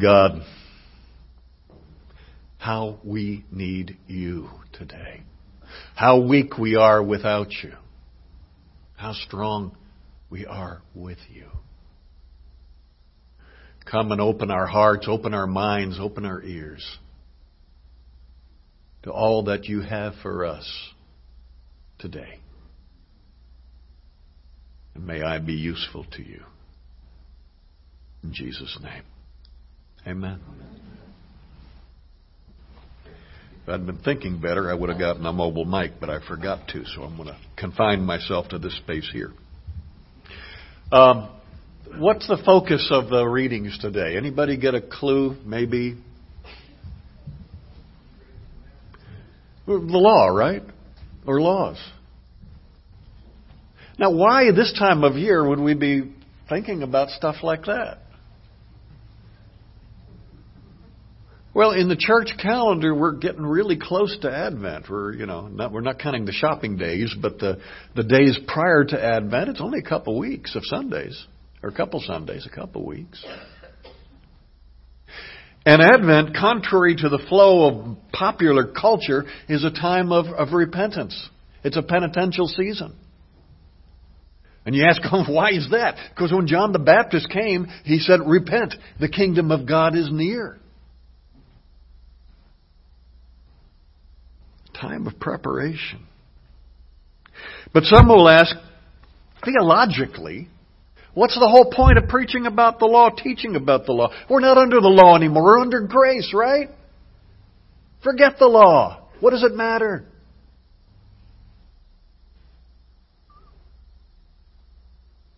God, how we need you today. How weak we are without you. How strong we are with you. Come and open our hearts, open our minds, open our ears to all that you have for us today. And may I be useful to you. In Jesus' name. Amen. If I'd been thinking better, I would have gotten a mobile mic, but I forgot to, so I'm going to confine myself to this space here. Um, what's the focus of the readings today? Anybody get a clue? Maybe the law, right? Or laws. Now, why this time of year would we be thinking about stuff like that? Well, in the church calendar, we're getting really close to Advent. We're, you know, not, we're not counting the shopping days, but the, the days prior to Advent, it's only a couple weeks of Sundays, or a couple Sundays, a couple weeks. And Advent, contrary to the flow of popular culture, is a time of, of repentance. It's a penitential season. And you ask, why is that? Because when John the Baptist came, he said, Repent, the kingdom of God is near. Time of preparation. But some will ask, theologically, what's the whole point of preaching about the law, teaching about the law? We're not under the law anymore. We're under grace, right? Forget the law. What does it matter?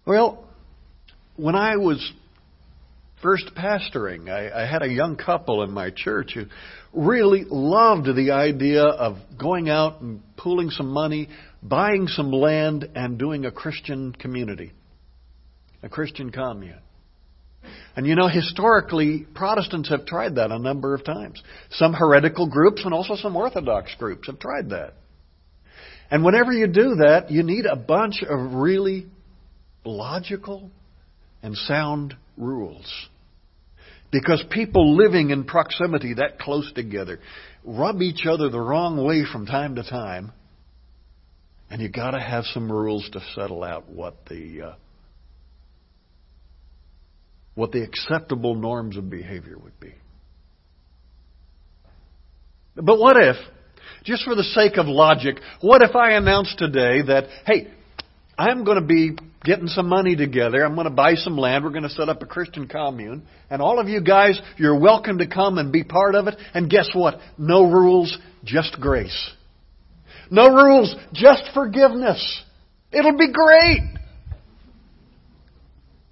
Well, when I was first pastoring, I, I, had a young couple in my church who really loved the idea of going out and pooling some money, buying some land, and doing a Christian community, a Christian commune. And you know, historically, Protestants have tried that a number of times. Some heretical groups and also some Orthodox groups have tried that. And whenever you do that, you need a bunch of really logical and sound rules. Because people living in proximity that close together rub each other the wrong way from time to time. And you've got to have some rules to settle out what the uh, what the acceptable norms of behavior would be. But what if, just for the sake of logic, what if I announced today that, hey, I'm going to be getting some money together. I'm going to buy some land. We're going to set up a Christian commune. And all of you guys, you're welcome to come and be part of it. And guess what? No rules, just grace. No rules, just forgiveness. It'll be great.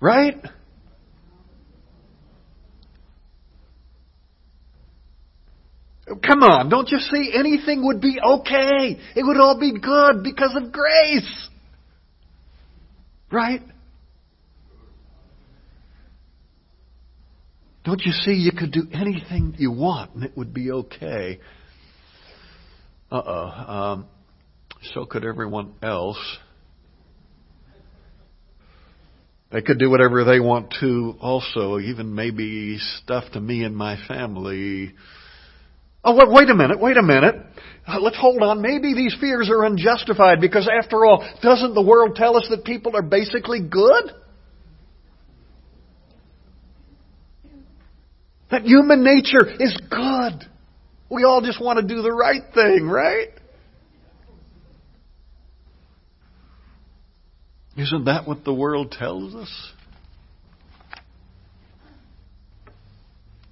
Right? Come on, don't you see? Anything would be okay. It would all be good because of grace. Right? Don't you see you could do anything you want and it would be okay? Uh oh. Um, so could everyone else. They could do whatever they want to also, even maybe stuff to me and my family. Oh, wait, wait a minute, wait a minute. Uh, let's hold on. Maybe these fears are unjustified because, after all, doesn't the world tell us that people are basically good? That human nature is good. We all just want to do the right thing, right? Isn't that what the world tells us?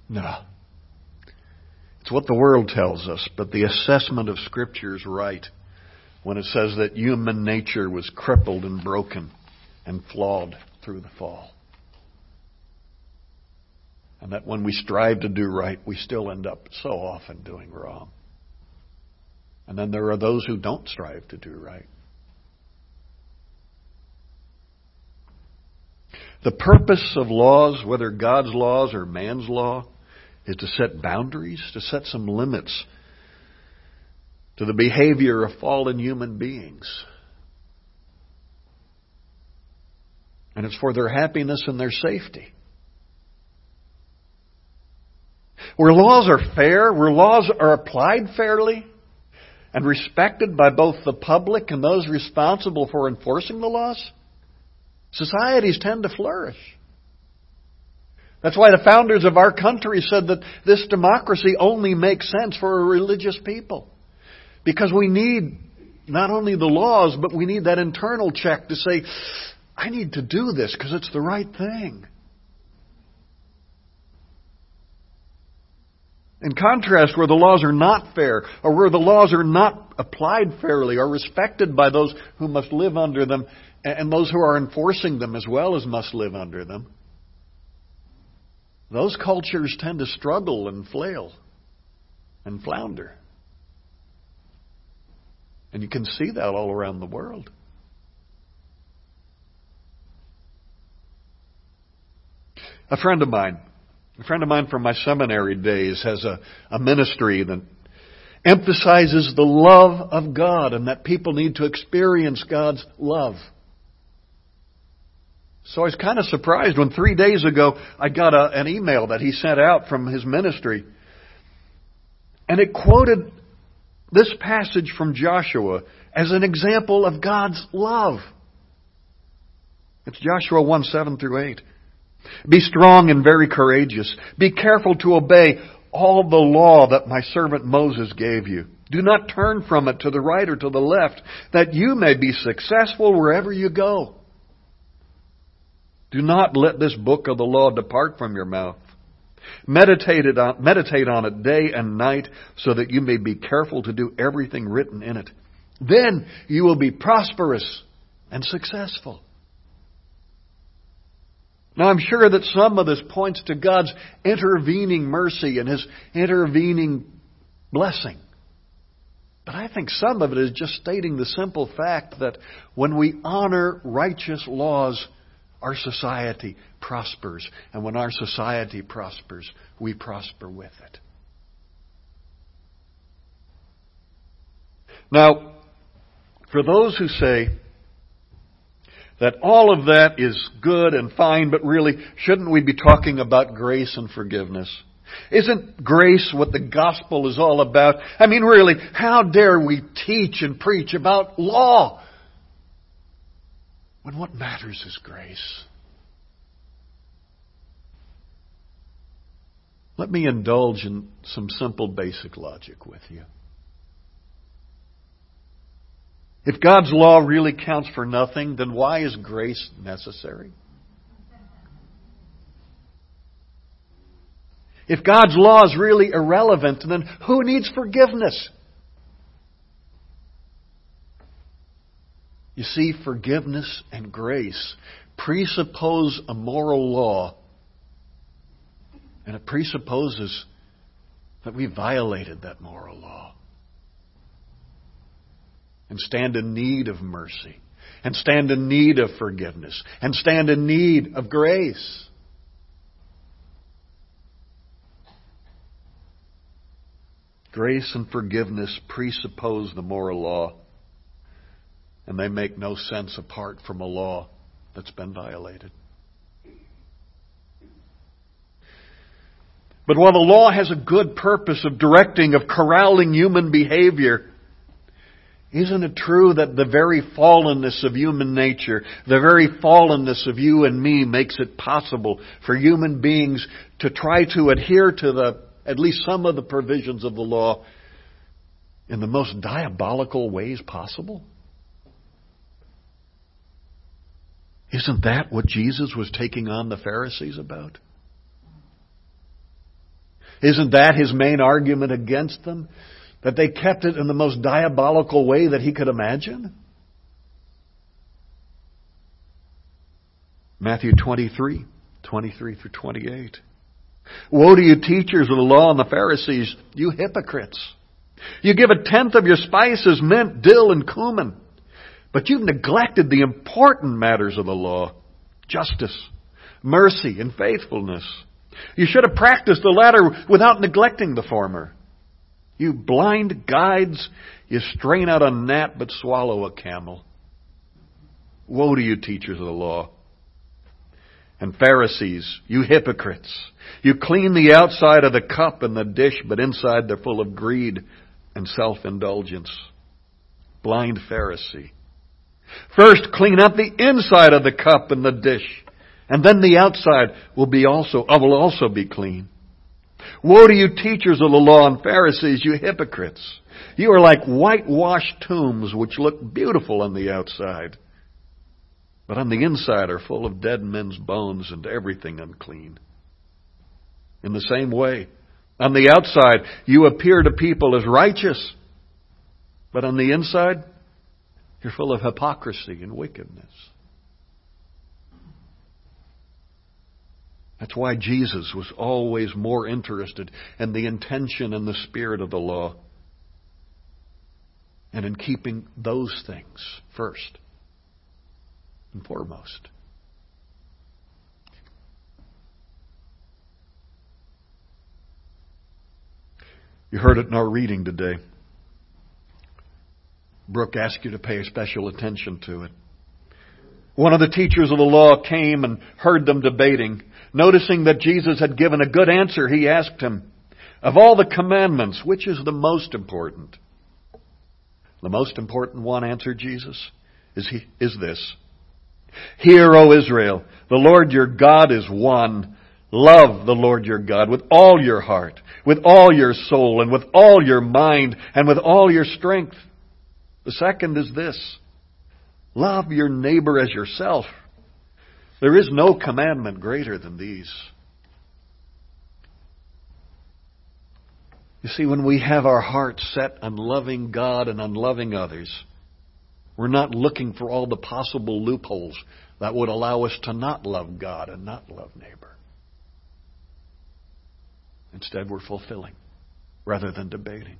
No. It's what the world tells us, but the assessment of Scripture is right when it says that human nature was crippled and broken and flawed through the fall. And that when we strive to do right, we still end up so often doing wrong. And then there are those who don't strive to do right. The purpose of laws, whether God's laws or man's law, is to set boundaries, to set some limits to the behavior of fallen human beings. And it's for their happiness and their safety. where laws are fair, where laws are applied fairly and respected by both the public and those responsible for enforcing the laws, societies tend to flourish. That's why the founders of our country said that this democracy only makes sense for a religious people. Because we need not only the laws, but we need that internal check to say, I need to do this because it's the right thing. In contrast, where the laws are not fair, or where the laws are not applied fairly, or respected by those who must live under them, and those who are enforcing them as well as must live under them, those cultures tend to struggle and flail and flounder. And you can see that all around the world. A friend of mine, a friend of mine from my seminary days, has a, a ministry that emphasizes the love of God and that people need to experience God's love. So I was kind of surprised when three days ago I got a, an email that he sent out from his ministry. And it quoted this passage from Joshua as an example of God's love. It's Joshua 1 7 through 8. Be strong and very courageous. Be careful to obey all the law that my servant Moses gave you. Do not turn from it to the right or to the left, that you may be successful wherever you go. Do not let this book of the law depart from your mouth. Meditate on, meditate on it day and night so that you may be careful to do everything written in it. Then you will be prosperous and successful. Now I'm sure that some of this points to God's intervening mercy and His intervening blessing. But I think some of it is just stating the simple fact that when we honor righteous laws, our society prospers. And when our society prospers, we prosper with it. Now, for those who say that all of that is good and fine, but really, shouldn't we be talking about grace and forgiveness? Isn't grace what the gospel is all about? I mean, really, how dare we teach and preach about law when what matters is grace. Let me indulge in some simple basic logic with you. If God's law really counts for nothing, then why is grace necessary? If God's law is really irrelevant, then who needs forgiveness? You see, forgiveness and grace presuppose a moral law, and it presupposes that we violated that moral law and stand in need of mercy and stand in need of forgiveness and stand in need of grace. Grace and forgiveness presuppose the moral law and they make no sense apart from a law that's been violated. But while the law has a good purpose of directing, of corralling human behavior, isn't it true that the very fallenness of human nature, the very fallenness of you and me makes it possible for human beings to try to adhere to the, at least some of the provisions of the law in the most diabolical ways possible? Isn't that what Jesus was taking on the Pharisees about? Isn't that his main argument against them? That they kept it in the most diabolical way that he could imagine? Matthew 23, 23 through 28. Woe to you, teachers of the law and the Pharisees, you hypocrites! You give a tenth of your spices, mint, dill, and cumin but you've neglected the important matters of the law justice, mercy, and faithfulness. You should have practiced the latter without neglecting the former. You blind guides, you strain out a gnat but swallow a camel. Woe to you, teachers of the law! and Pharisees, you hypocrites. You clean the outside of the cup and the dish, but inside they're full of greed and self-indulgence. Blind Pharisee. First, clean up the inside of the cup and the dish, and then the outside will be also, uh, will also be clean. Woe to you teachers of the law and Pharisees, you hypocrites! You are like whitewashed tombs which look beautiful on the outside but on the inside are full of dead men's bones and everything unclean. In the same way, on the outside, you appear to people as righteous, but on the inside, you're full of hypocrisy and wickedness. That's why Jesus was always more interested in the intention and the spirit of the law and in keeping those things first and foremost. You heard it in our reading today. Brooke asked you to pay special attention to it. One of the teachers of the law came and heard them debating. Noticing that Jesus had given a good answer, he asked him, Of all the commandments, which is the most important? The most important one, answered Jesus, is, he, is this Hear, O Israel, the Lord your God is one. Love the Lord your God with all your heart, with all your soul, and with all your mind, and with all your strength. The second is this. Love your neighbor as yourself. There is no commandment greater than these. You see, when we have our hearts set on loving God and on loving others, we're not looking for all the possible loopholes that would allow us to not love God and not love neighbor. Instead, we're fulfilling rather than debating.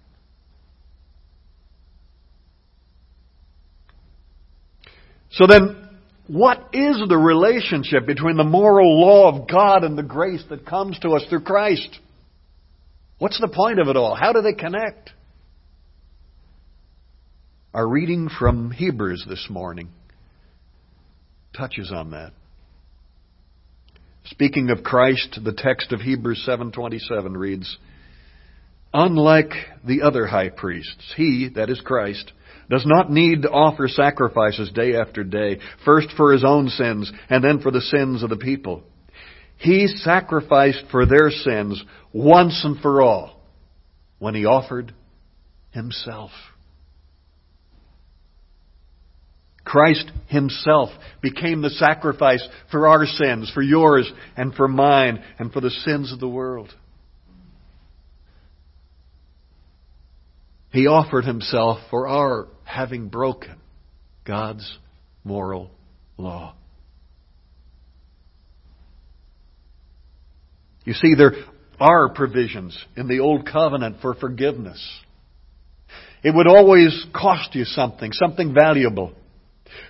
So then, what is the relationship between the moral law of God and the grace that comes to us through Christ? What's the point of it all? How do they connect? Our reading from Hebrews this morning touches on that. Speaking of Christ, the text of Hebrews 7:27 reads, "Unlike the other high priests, he, that is Christ, does not need to offer sacrifices day after day, first for his own sins and then for the sins of the people. He sacrificed for their sins once and for all when he offered himself." Christ Himself became the sacrifice for our sins, for yours and for mine, and for the sins of the world. He offered Himself for our having broken God's moral law. You see, there are provisions in the Old Covenant for forgiveness. It would always cost you something, something valuable.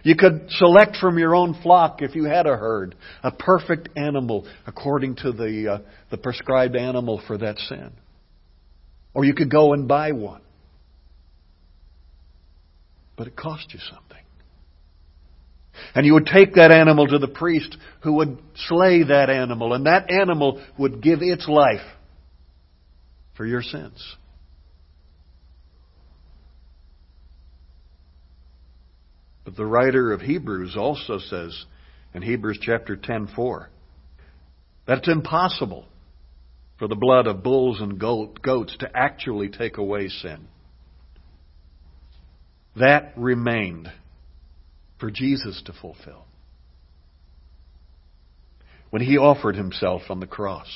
You could select from your own flock, if you had a herd, a perfect animal according to the, uh, the prescribed animal for that sin. Or you could go and buy one. But it cost you something. And you would take that animal to the priest who would slay that animal, and that animal would give its life for your sins. But the writer of Hebrews also says in Hebrews chapter 10:4 that it's impossible for the blood of bulls and goats to actually take away sin. That remained for Jesus to fulfill when he offered himself on the cross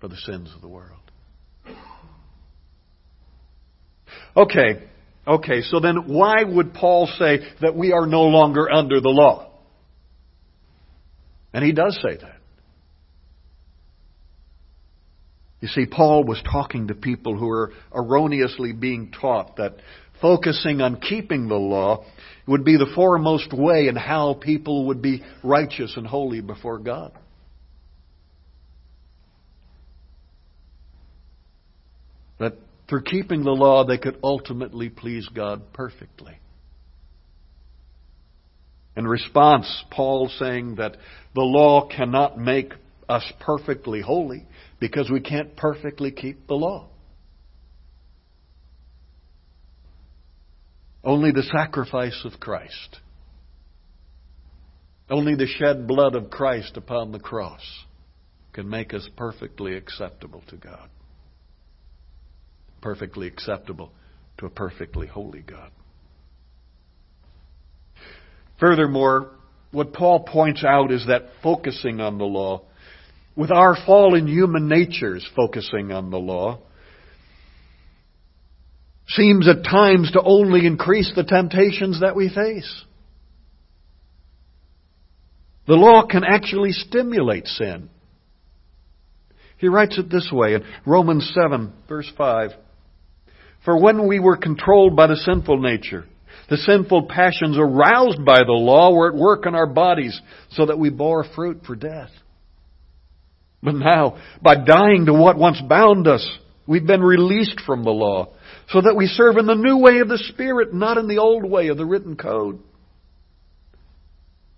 for the sins of the world. Okay, Okay, so then why would Paul say that we are no longer under the law? And he does say that. You see, Paul was talking to people who were erroneously being taught that focusing on keeping the law would be the foremost way in how people would be righteous and holy before God. That through keeping the law, they could ultimately please God perfectly. In response, Paul saying that the law cannot make us perfectly holy because we can't perfectly keep the law. Only the sacrifice of Christ, only the shed blood of Christ upon the cross can make us perfectly acceptable to God. Perfectly acceptable to a perfectly holy God. Furthermore, what Paul points out is that focusing on the law, with our fallen human natures focusing on the law, seems at times to only increase the temptations that we face. The law can actually stimulate sin. He writes it this way in Romans 7, verse 5. For when we were controlled by the sinful nature, the sinful passions aroused by the law were at work in our bodies so that we bore fruit for death. But now, by dying to what once bound us, we've been released from the law so that we serve in the new way of the Spirit, not in the old way of the written code.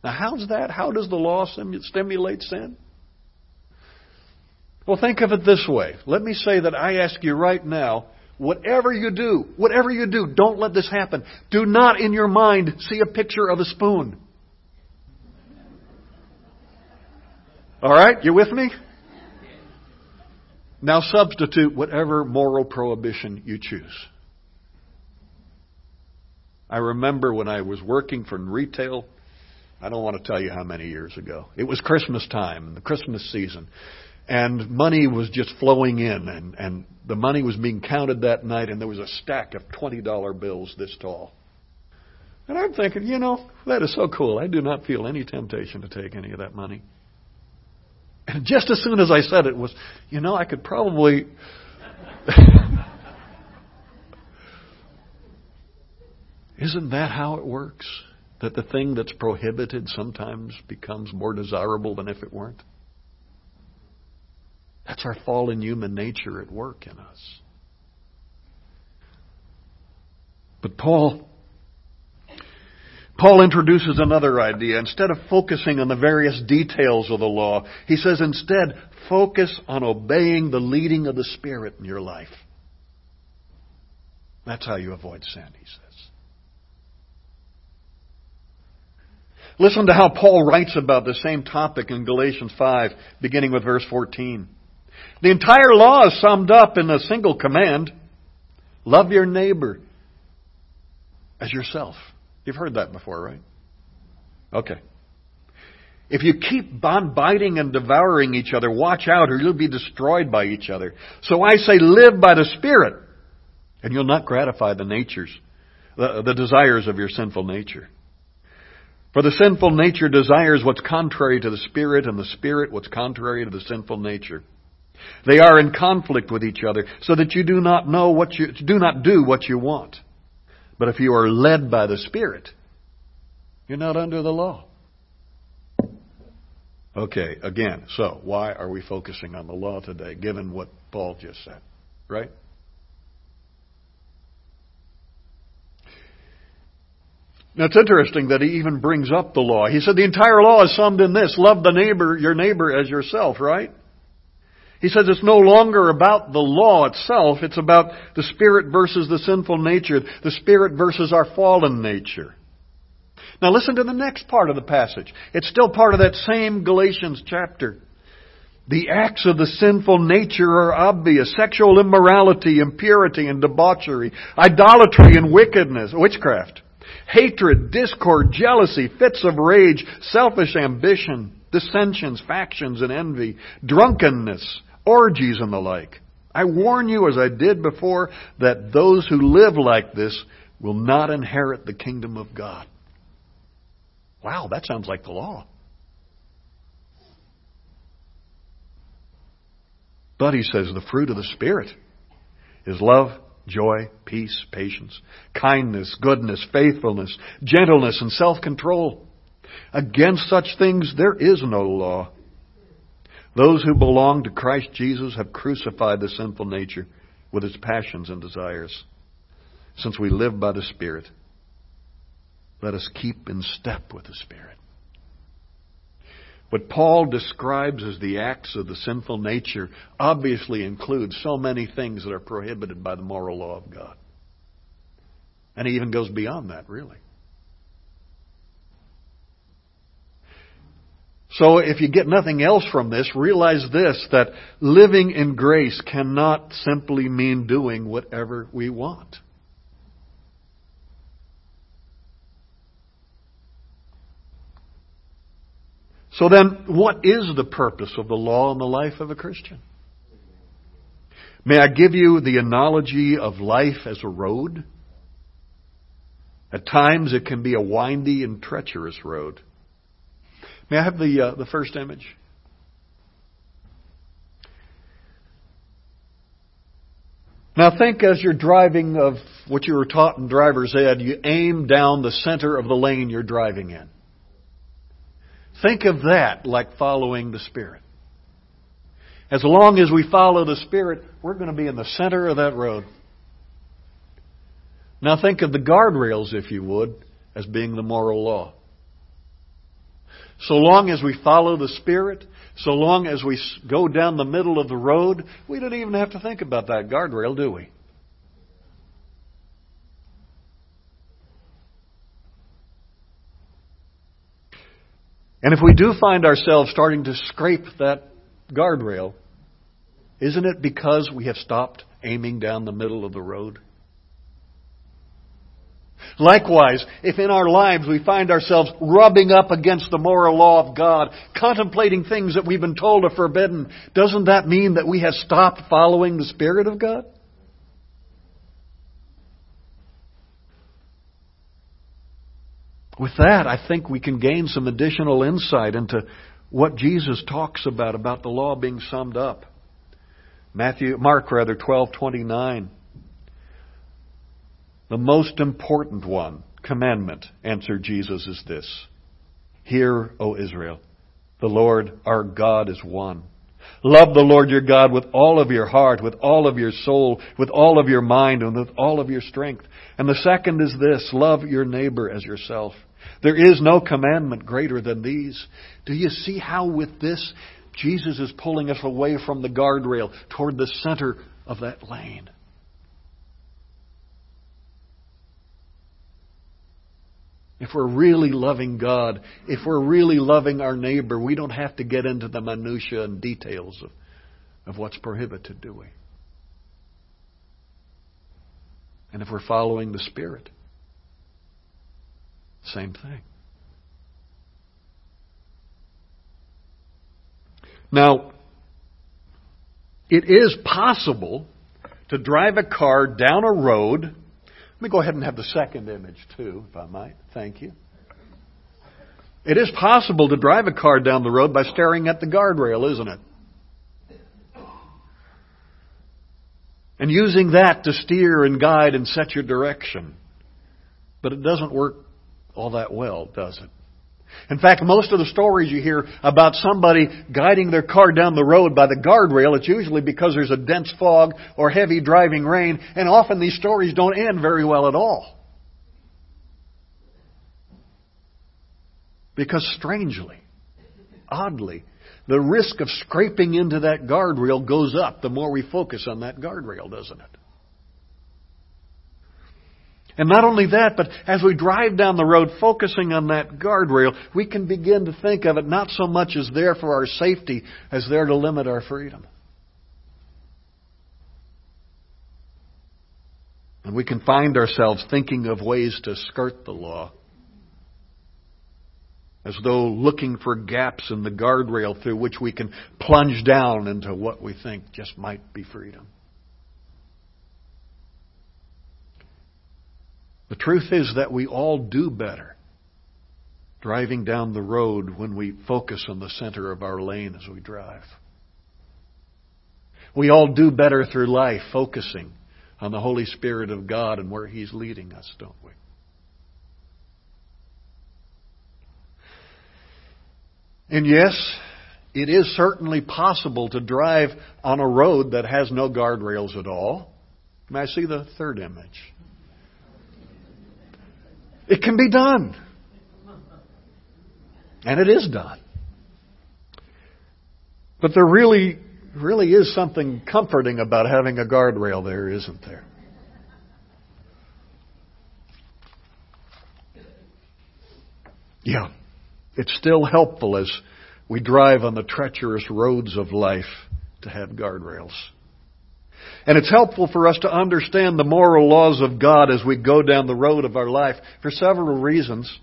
Now, how's that? How does the law stimulate sin? Well, think of it this way. Let me say that I ask you right now, whatever you do, whatever you do, don't let this happen. Do not in your mind see a picture of a spoon. All right? You with me? Now substitute whatever moral prohibition you choose. I remember when I was working for retail, I don't want to tell you how many years ago. It was Christmas time, the Christmas season. And money was just flowing in, and, and the money was being counted that night, and there was a stack of $20 bills this tall. And I'm thinking, you know, that is so cool. I do not feel any temptation to take any of that money. And just as soon as I said it was, you know, I could probably. Isn't that how it works? That the thing that's prohibited sometimes becomes more desirable than if it weren't? That's our fallen human nature at work in us. But Paul Paul introduces another idea. Instead of focusing on the various details of the law, he says instead, focus on obeying the leading of the Spirit in your life. That's how you avoid sin, he says. Listen to how Paul writes about the same topic in Galatians 5, beginning with verse 14. The entire law is summed up in a single command love your neighbor as yourself. You've heard that before, right? Okay. If you keep biting and devouring each other, watch out or you'll be destroyed by each other. So I say live by the Spirit and you'll not gratify the natures, the, the desires of your sinful nature. For the sinful nature desires what's contrary to the Spirit and the Spirit what's contrary to the sinful nature. They are in conflict with each other so that you do not know what you, do not do what you want. But if you are led by the Spirit, you're not under the law. Okay, again, so why are we focusing on the law today, given what Paul just said? Right? Now it's interesting that he even brings up the law. He said the entire law is summed in this love the neighbor, your neighbor as yourself, right? He says it's no longer about the law itself, it's about the spirit versus the sinful nature, the spirit versus our fallen nature. Now listen to the next part of the passage. It's still part of that same Galatians chapter. The acts of the sinful nature are obvious. Sexual immorality, impurity and debauchery, idolatry and wickedness, witchcraft, hatred, discord, jealousy, fits of rage, selfish ambition, dissensions, factions, and envy, drunkenness, orgies, and the like. I warn you, as I did before, that those who live like this will not inherit the kingdom of God. Wow, that sounds like the law. But he says the fruit of the Spirit is love, joy, peace, patience, kindness, goodness, faithfulness, gentleness, and self control. Against such things there is no law. Those who belong to Christ Jesus have crucified the sinful nature with its passions and desires. Since we live by the Spirit, let us keep in step with the Spirit. What Paul describes as the acts of the sinful nature obviously includes so many things that are prohibited by the moral law of God. And he even goes beyond that, really. So if you get nothing else from this, realize this, that living in grace cannot simply mean doing whatever we want. So then, what is the purpose of the law in the life of a Christian? May I give you the analogy of life as a road? At times it can be a windy and treacherous road. May I have the, uh, the first image? Now think as you're driving of what you were taught in driver's ed, you aim down the center of the lane you're driving in. Think of that like following the Spirit. As long as we follow the Spirit, we're going to be in the center of that road. Now think of the guardrails, if you would, as being the moral law. So long as we follow the Spirit, so long as we go down the middle of the road, we don't even have to think about that guardrail, do we? And if we do find ourselves starting to scrape that guardrail, isn't it because we have stopped aiming down the middle of the road? Likewise, if in our lives we find ourselves rubbing up against the moral law of God, contemplating things that we've been told are forbidden, doesn't that mean that we have stopped following the Spirit of God? With that, I think we can gain some additional insight into what Jesus talks about, about the law being summed up. Matthew, Mark rather, 1229. The most important one, commandment, answered Jesus, is this. Hear, O Israel, the Lord our God is one. Love the Lord your God with all of your heart, with all of your soul, with all of your mind, and with all of your strength. And the second is this, love your neighbor as yourself. There is no commandment greater than these. Do you see how with this, Jesus is pulling us away from the guardrail toward the center of that lane? If we're really loving God, if we're really loving our neighbor, we don't have to get into the minutiae and details of, of what's prohibited, do we? And if we're following the Spirit, same thing. Now, it is possible to drive a car down a road me go ahead and have the second image too, if I might. Thank you. It is possible to drive a car down the road by staring at the guardrail, isn't it? And using that to steer and guide and set your direction. But it doesn't work all that well, does it? In fact, most of the stories you hear about somebody guiding their car down the road by the guardrail, it's usually because there's a dense fog or heavy driving rain, and often these stories don't end very well at all. Because strangely, oddly, the risk of scraping into that guardrail goes up the more we focus on that guardrail, doesn't it? And not only that, but as we drive down the road focusing on that guardrail, we can begin to think of it not so much as there for our safety as there to limit our freedom. And we can find ourselves thinking of ways to skirt the law. As though looking for gaps in the guardrail through which we can plunge down into what we think just might be freedom. The truth is that we all do better driving down the road when we focus on the center of our lane as we drive. We all do better through life focusing on the Holy Spirit of God and where He's leading us, don't we? And yes, it is certainly possible to drive on a road that has no guardrails at all. May I see the third image? It can be done. And it is done. But there really, really is something comforting about having a guardrail there, isn't there? Yeah. It's still helpful as we drive on the treacherous roads of life to have guardrails. And it's helpful for us to understand the moral laws of God as we go down the road of our life for several reasons.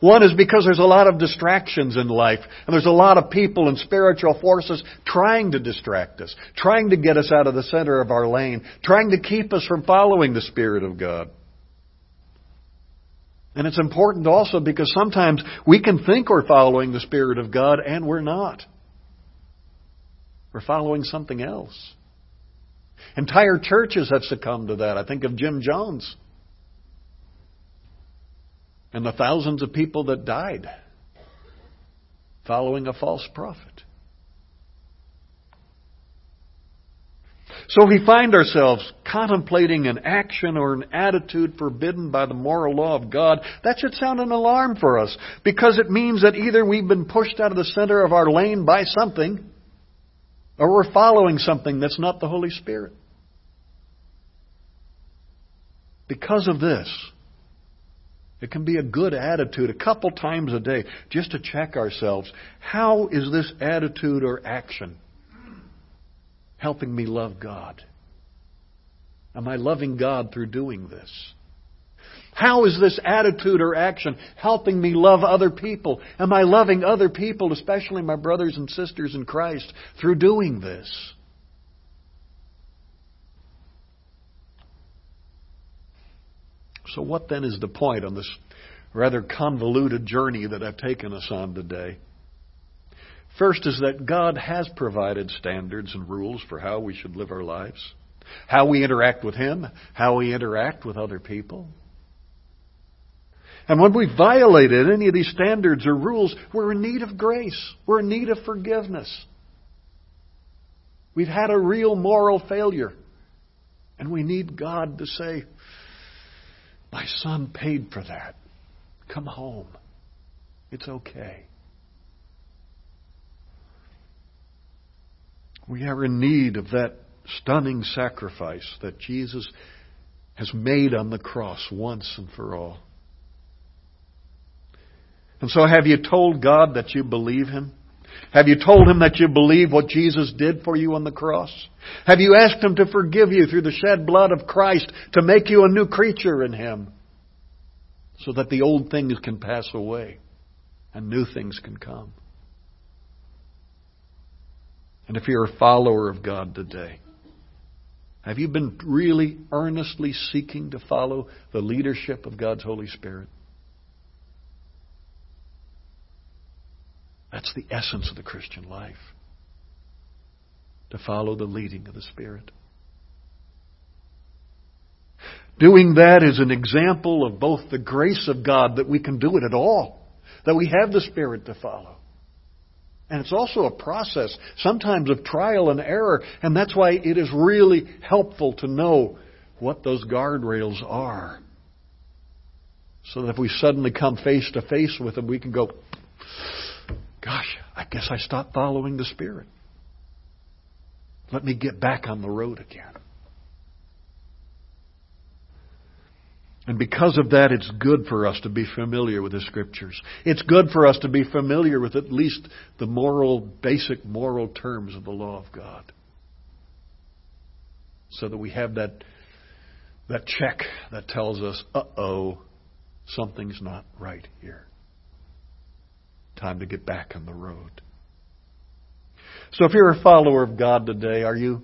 One is because there's a lot of distractions in life, and there's a lot of people and spiritual forces trying to distract us, trying to get us out of the center of our lane, trying to keep us from following the Spirit of God. And it's important also because sometimes we can think we're following the Spirit of God and we're not. We're following something else. Entire churches have succumbed to that. I think of Jim Jones and the thousands of people that died following a false prophet. So we find ourselves contemplating an action or an attitude forbidden by the moral law of God, that should sound an alarm for us because it means that either we've been pushed out of the center of our lane by something or we're following something that's not the Holy Spirit. Because of this, it can be a good attitude a couple times a day just to check ourselves. How is this attitude or action helping me love God? Am I loving God through doing this? How is this attitude or action helping me love other people? Am I loving other people, especially my brothers and sisters in Christ, through doing this? So, what then is the point on this rather convoluted journey that I've taken us on today? First is that God has provided standards and rules for how we should live our lives, how we interact with Him, how we interact with other people. And when we violated any of these standards or rules, we're in need of grace. We're in need of forgiveness. We've had a real moral failure. And we need God to say, My son paid for that. Come home. It's okay. We are in need of that stunning sacrifice that Jesus has made on the cross once and for all. And so, have you told God that you believe Him? Have you told Him that you believe what Jesus did for you on the cross? Have you asked Him to forgive you through the shed blood of Christ to make you a new creature in Him? So that the old things can pass away and new things can come. And if you're a follower of God today, have you been really earnestly seeking to follow the leadership of God's Holy Spirit? That's the essence of the Christian life. To follow the leading of the Spirit. Doing that is an example of both the grace of God that we can do it at all, that we have the Spirit to follow, and it's also a process, sometimes of trial and error, and that's why it is really helpful to know what those guardrails are. So that if we suddenly come face to face with them, we can go, gosh, I guess I stopped following the Spirit. Let me get back on the road again. And because of that, it's good for us to be familiar with the Scriptures. It's good for us to be familiar with at least the moral, basic moral terms of the law of God. So that we have that, that check that tells us, uh oh, something's not right here. Time to get back on the road. So if you're a follower of God today, are you,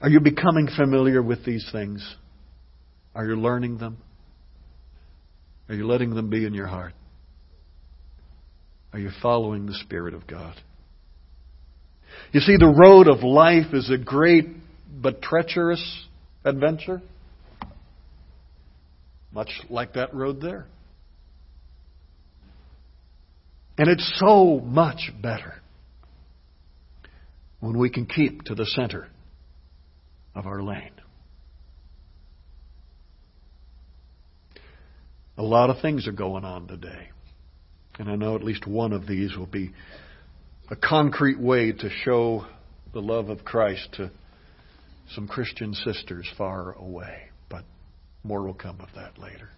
are you becoming familiar with these things? Are you learning them? Are you letting them be in your heart? Are you following the Spirit of God? You see, the road of life is a great but treacherous adventure, much like that road there. And it's so much better when we can keep to the center of our lane. A lot of things are going on today. And I know at least one of these will be a concrete way to show the love of Christ to some Christian sisters far away. But more will come of that later.